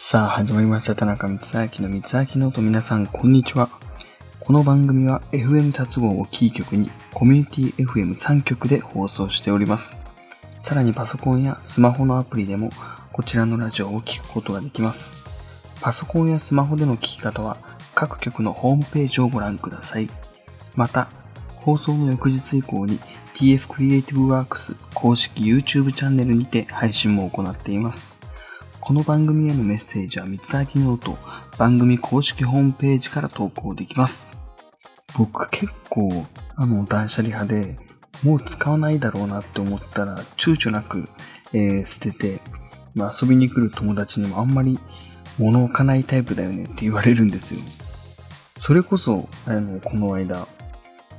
さあ、始まりました。田中光明の光秋ノート。皆さん、こんにちは。この番組は FM 達合をキー局にコミュニティ FM3 局で放送しております。さらにパソコンやスマホのアプリでもこちらのラジオを聴くことができます。パソコンやスマホでの聞き方は各局のホームページをご覧ください。また、放送の翌日以降に TF クリエイティブワークス公式 YouTube チャンネルにて配信も行っています。この番組へのメッセージは三つ秋ノート番組公式ホームページから投稿できます。僕結構あの断捨離派でもう使わないだろうなって思ったら躊躇なく、えー捨てて、まあ、遊びに来る友達にもあんまり物置かないタイプだよねって言われるんですよ。それこそ、あの、この間、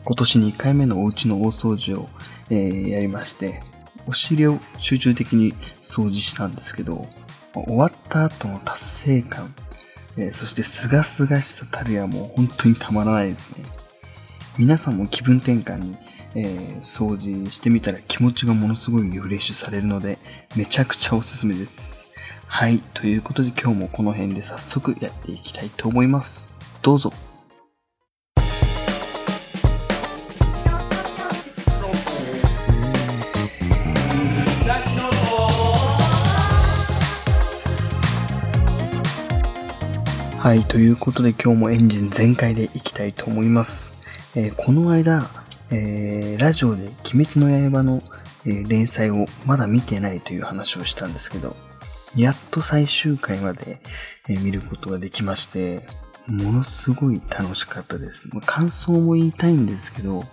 今年2回目のお家の大掃除を、えーやりまして、お尻を集中的に掃除したんですけど、終わった後の達成感、えーそして清々しさたるやもう本当にたまらないですね。皆さんも気分転換に、えー掃除してみたら気持ちがものすごいリフレッシュされるので、めちゃくちゃおすすめです。はい。ということで今日もこの辺で早速やっていきたいと思います。どうぞ。はい。ということで今日もエンジン全開でいきたいと思います。えーこの間、えーラジオで鬼滅の刃の、えー連載をまだ見てないという話をしたんですけど、やっと最終回まで、え見ることができまして、ものすごい楽しかったです。まあ感想も言いたいんですけど、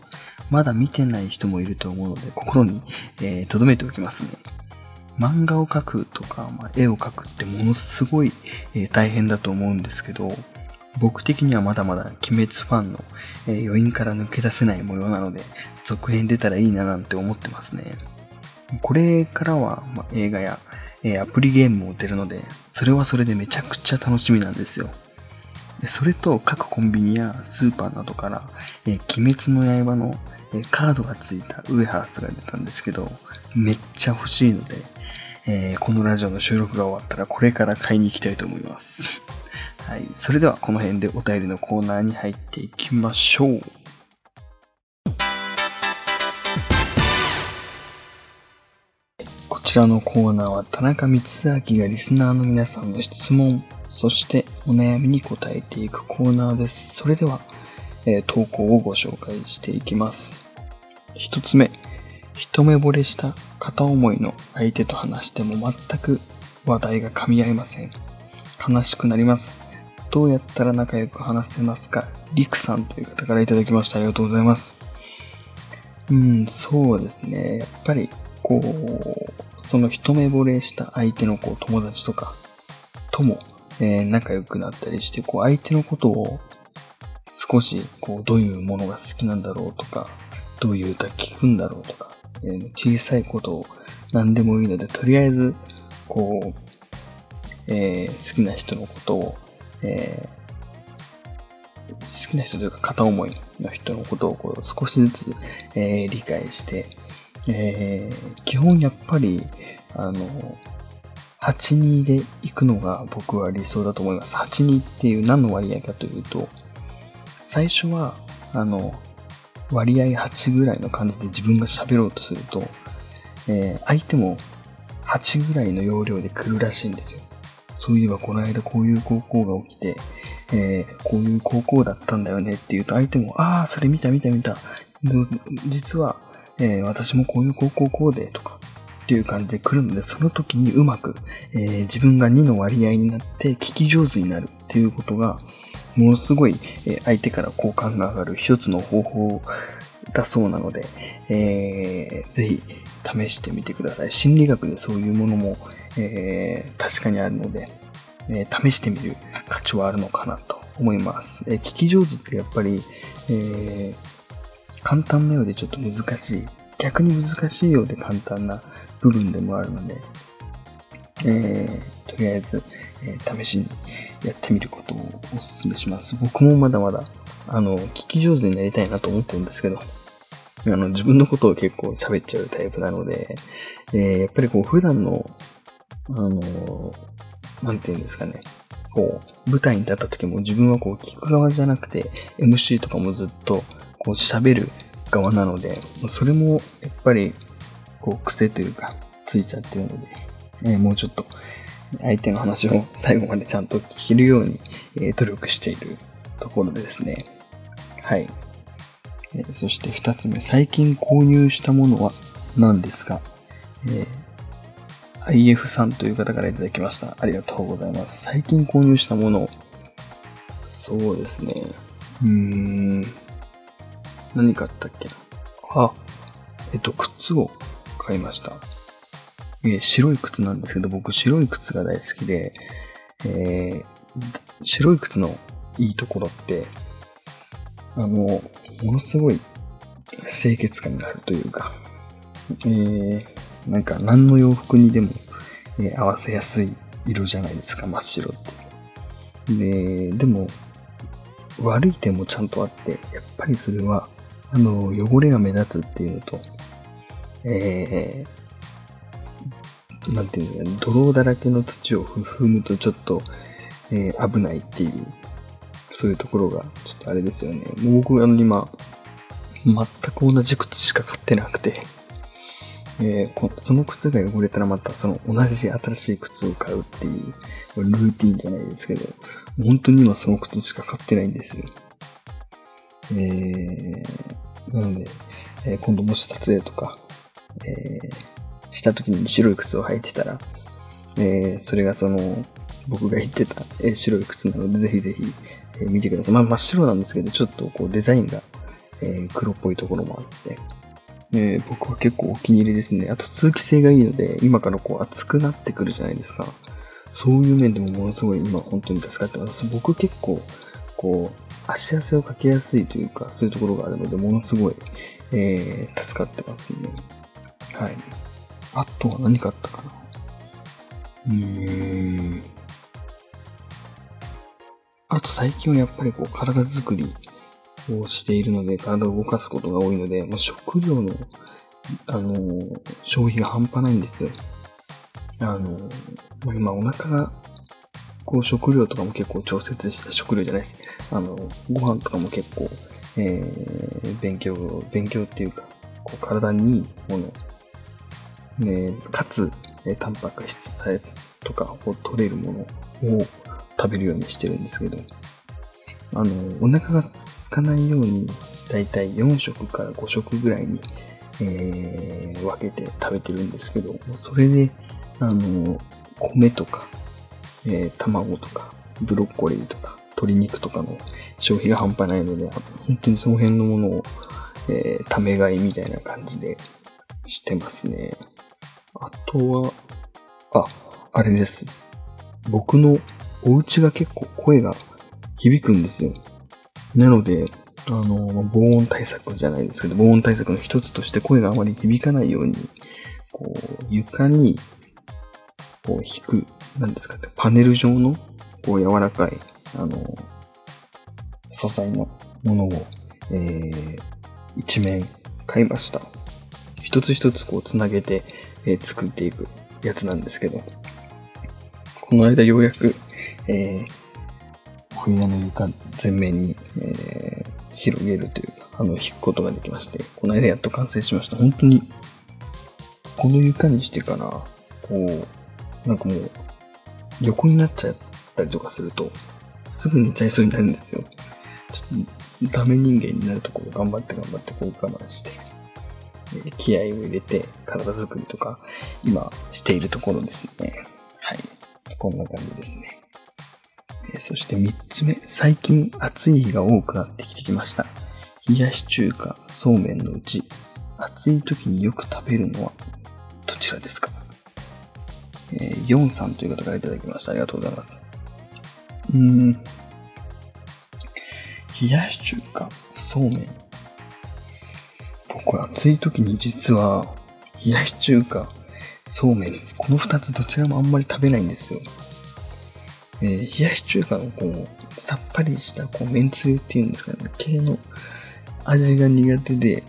まだ見てない人もいると思うので、心にえー留めておきますね。漫画を描くとか、まあ、絵を描くってものすごい、えー大変だと思うんですけど、僕的にはまだまだ鬼滅ファンの、えー余韻から抜け出せない模様なので、続編出たらいいななんて思ってますね。これからは、まあ、映画や、えーアプリゲームも出るので、それはそれでめちゃくちゃ楽しみなんですよ。それと各コンビニやスーパーなどから、えー鬼滅の刃の、えーカードがついたウエハースが出たんですけど、めっちゃ欲しいので、えーこのラジオの収録が終わったらこれから買いに行きたいと思います。はい。それではこの辺でお便りのコーナーに入っていきましょう。こちらのコーナーは田中光明がリスナーの皆さんの質問、そしてお悩みに答えていくコーナーです。それでは、えー投稿をご紹介していきます。一つ目、一目惚れした片思いの相手と話しても全く話題が噛み合いません。悲しくなります。どうやったら仲良く話せますか？リクさんという方からいただきました。ありがとうございます。うん、そうですね。やっぱり、こう、その一目惚れした相手のこう友達とかとも、えー仲良くなったりして、こう相手のことを少し、こう、どういうものが好きなんだろうとか、どういう歌聞くんだろうとか、え小さいことを何でもいいので、とりあえず、こう、えー好きな人のことを、えー好きな人というか片思いの人のことをこう少しずつ、え理解して、え基本やっぱり、あの、8-2で行くのが僕は理想だと思います。8-2っていう何の割合かというと、最初は、あの、割合8ぐらいの感じで自分が喋ろうとすると、えー相手も8ぐらいの容量で来るらしいんですよ。そういえばこの間こういう高校が起きて、えーこういう高校だったんだよねって言うと相手も、ああ、それ見た見た見た。実は、えー私もこういう高校こうでとかっていう感じで来るので、その時にうまく、えー自分が2の割合になって聞き上手になるっていうことが、ものすごい、相手から好感が上がる一つの方法だそうなので、えーぜひ試してみてください。心理学でそういうものも、えー確かにあるので、えー試してみる価値はあるのかなと思います。えー聞き上手ってやっぱり、え簡単なようでちょっと難しい。逆に難しいようで簡単な部分でもあるので、えとりあえず、えー試しにやってみることをお勧めします。僕もまだまだ、あの、聞き上手になりたいなと思ってるんですけど、あの、自分のことを結構喋っちゃうタイプなので、えーやっぱりこう、普段の、あの、なんていうんですかね、こう、舞台に立った時も自分はこう聞く側じゃなくて、MC とかもずっとこう喋る側なので、それもやっぱりこう癖というかついちゃってるので、えー、もうちょっと相手の話を最後までちゃんと聞けるように、え、努力しているところですね。はい。え、そして二つ目、最近購入したものは何ですか、えー、IF さんという方からいただきました。ありがとうございます。最近購入したもの、そうですね。うーん。何買ったっけあ、えっと、靴を買いました。え、白い靴なんですけど、僕白い靴が大好きで、えー、白い靴のいいところって、あの、ものすごい清潔感があるというか、えー、なんか何の洋服にでも、えー、合わせやすい色じゃないですか、真っ白って。で、でも、悪い点もちゃんとあって、やっぱりそれは、あの、汚れが目立つっていうのと、えー、なんていうの泥だらけの土を踏むとちょっと、えー、危ないっていう、そういうところが、ちょっとあれですよね。もう僕、あの、今、全く同じ靴しか買ってなくて、えー、その靴が汚れたらまたその同じ新しい靴を買うっていう、ルーティンじゃないですけど、本当に今その靴しか買ってないんですよ。えー、なので、えー、今度もし撮影とか、えー、した時に白い靴を履いてたら、えー、それがその、僕が言ってた、えー、白い靴なので、ぜひぜひ、えー、見てください。まあ、真っ白なんですけど、ちょっとこうデザインが、えー、黒っぽいところもあって、えー、僕は結構お気に入りですね。あと通気性がいいので、今からこう暑くなってくるじゃないですか。そういう面でもものすごい今本当に助かってます。僕結構、こう、足汗をかけやすいというか、そういうところがあるので、ものすごい、えー、助かってますね。はい。あとは何かあったかなうーん。あと最近はやっぱりこう体作りをしているので、体を動かすことが多いので、もう食料の、あのー、消費が半端ないんですよ。あのー、まあ、今お腹が、こう食料とかも結構調節した食料じゃないです。あの、ご飯とかも結構、えー、勉強、勉強っていうか、こう体にいいものね、かつ、えタンパク質とかを取れるものを食べるようにしてるんですけど、あの、お腹が空かないように、だいたい4食から5食ぐらいに、えー、分けて食べてるんですけど、それで、あの、米とか、えー、卵とか、ブロッコリーとか、鶏肉とかの消費が半端ないので、本当にその辺のものを、えー、ため買いみたいな感じでしてますね。あとは、あ、あれです。僕のお家が結構声が響くんですよ。なので、あの、防音対策じゃないですけど、防音対策の一つとして声があまり響かないように、こう、床に、こう、引く、なんですかって、パネル状の、こう、柔らかい、あの、素材のものを、えー、一面買いました。一つ一つこう、つなげて、え、作っていくやつなんですけど、この間ようやく、えー、お部屋の床全面に、えー、広げるというか、あの、引くことができまして、この間やっと完成しました。本当に、この床にしてから、こう、なんかもう、横になっちゃったりとかすると、すぐ寝ちゃいそうになるんですよ。ちょっと、ダメ人間になるところ頑張って頑張ってこう我慢して、気合を入れて体作りとか今しているところですね。はい。こんな感じですね。そして3つ目、最近暑い日が多くなってきてきました。冷やし中華、そうめんのうち、暑い時によく食べるのはどちらですか？えー、ヨンさんという方からいただきました。ありがとうございます。うん。冷やし中華、そうめん、僕暑い時に実は、冷やし中華、そうめん、この二つどちらもあんまり食べないんですよ。えー、冷やし中華のこう、さっぱりしたこう、めんつゆっていうんですかね、系の味が苦手で、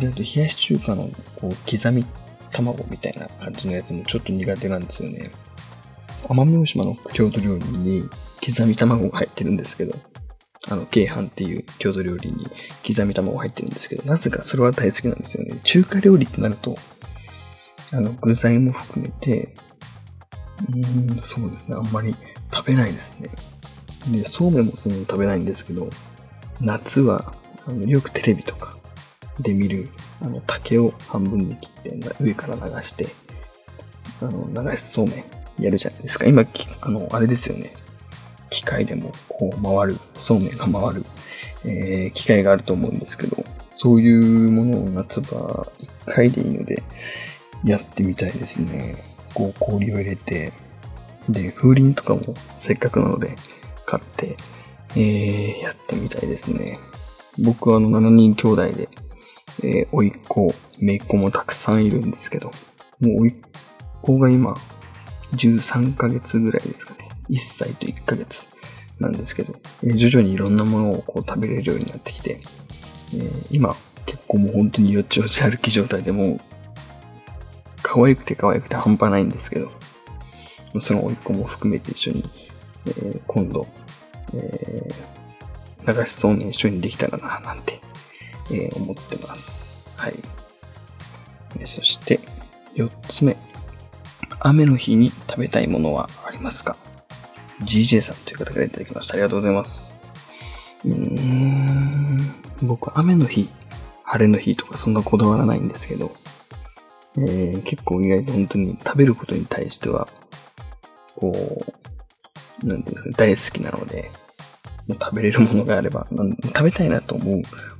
で、あと冷やし中華のこう、刻み卵みたいな感じのやつもちょっと苦手なんですよね。奄美大島の郷土料理に刻み卵が入ってるんですけど、あの、京阪っていう郷土料理に刻み卵入ってるんですけど、なぜかそれは大好きなんですよね。中華料理ってなると、あの、具材も含めて、うーん、そうですね。あんまり食べないですね。で、そうめんもその食べないんですけど、夏は、あのよくテレビとかで見る、あの、竹を半分に切って上から流して、あの、流しそうめんやるじゃないですか。今、あの、あれですよね。機械でもこう回る、そうめんが回る、えー、機械があると思うんですけど、そういうものを夏場一回でいいので、やってみたいですね。こう氷を入れて、で、風鈴とかもせっかくなので買って、えー、やってみたいですね。僕はあの7人兄弟で、えー、甥っ子、姪っ子もたくさんいるんですけど、もう甥っ子が今、13ヶ月ぐらいですかね。1歳と1ヶ月なんですけど、え、徐々にいろんなものをこう食べれるようになってきて、え、今結構もう本当によちよち歩き状態でもう、可愛くて可愛くて半端ないんですけど、その甥っ子も含めて一緒に、え、今度、え、流しそうめん一緒にできたらな、なんて、え、思ってます。はい。そして、四つ目。雨の日に食べたいものはありますか？?GJ さんという方からいただきました。ありがとうございます。うーん、僕、雨の日、晴れの日とかそんなこだわらないんですけど、えー、結構意外と本当に食べることに対しては、こう、なんていうんですか、大好きなので、もう食べれるものがあれば、食べたいなと思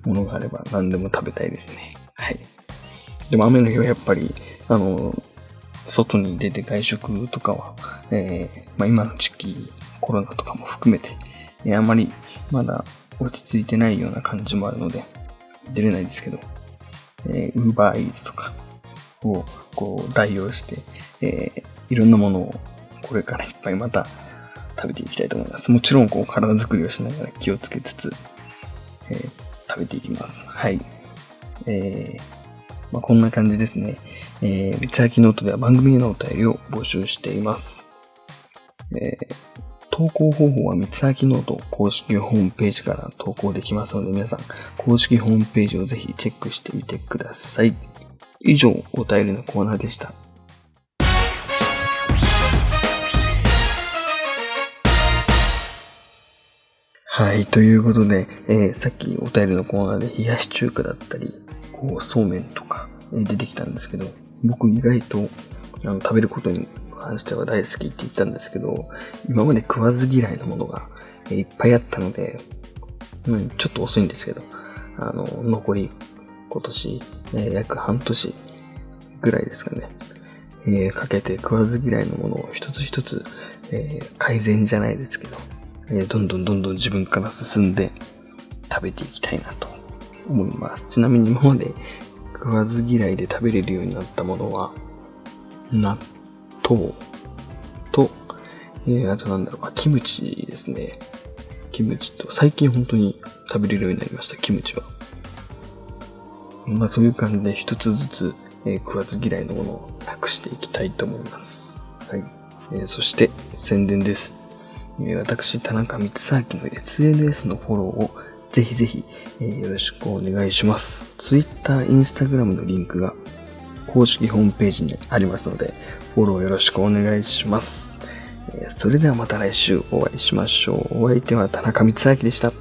うものがあれば何でも食べたいですね。はい。でも雨の日はやっぱり、あの、外に出て外食とかは、えー、まあ、今の時期、コロナとかも含めて、えー、あまりまだ落ち着いてないような感じもあるので、出れないですけど、えー、Uber Eats とかをこう代用して、えー、いろんなものをこれからいっぱいまた食べていきたいと思います。もちろんこう体作りをしながら気をつけつつ、えー、食べていきます。はい。えー、まあ、こんな感じですね。えー、三つ秋ノートでは番組へのお便りを募集しています。えー、投稿方法は三つ秋ノート公式ホームページから投稿できますので皆さん公式ホームページをぜひチェックしてみてください。以上、お便りのコーナーでした。はい。ということで、えー、さっきお便りのコーナーで冷やし中華だったり、こう、そうめんとか、出てきたんですけど、僕意外とあの食べることに関しては大好きって言ったんですけど、今まで食わず嫌いなものが、いっぱいあったので、うん、ちょっと遅いんですけど、あの、残り今年、えー、約半年ぐらいですかね、えー、かけて食わず嫌いのものを一つ一つ、えー、改善じゃないですけど、え、どんどんどんどん自分から進んで食べていきたいなと思います。ちなみに今まで食わず嫌いで食べれるようになったものは、納豆と、えー、あとなんだろう、キムチですね。キムチと、最近本当に食べれるようになりました、キムチは。まあそういう感じで一つずつ、えー、食わず嫌いのものをなくしていきたいと思います。はい。えー、そして宣伝です。私、田中光明の SNS のフォローをぜひぜひ、えー、よろしくお願いします。Twitter、Instagram のリンクが公式ホームページにありますので、フォローよろしくお願いします。えー、それではまた来週お会いしましょう。お相手は田中光明でした。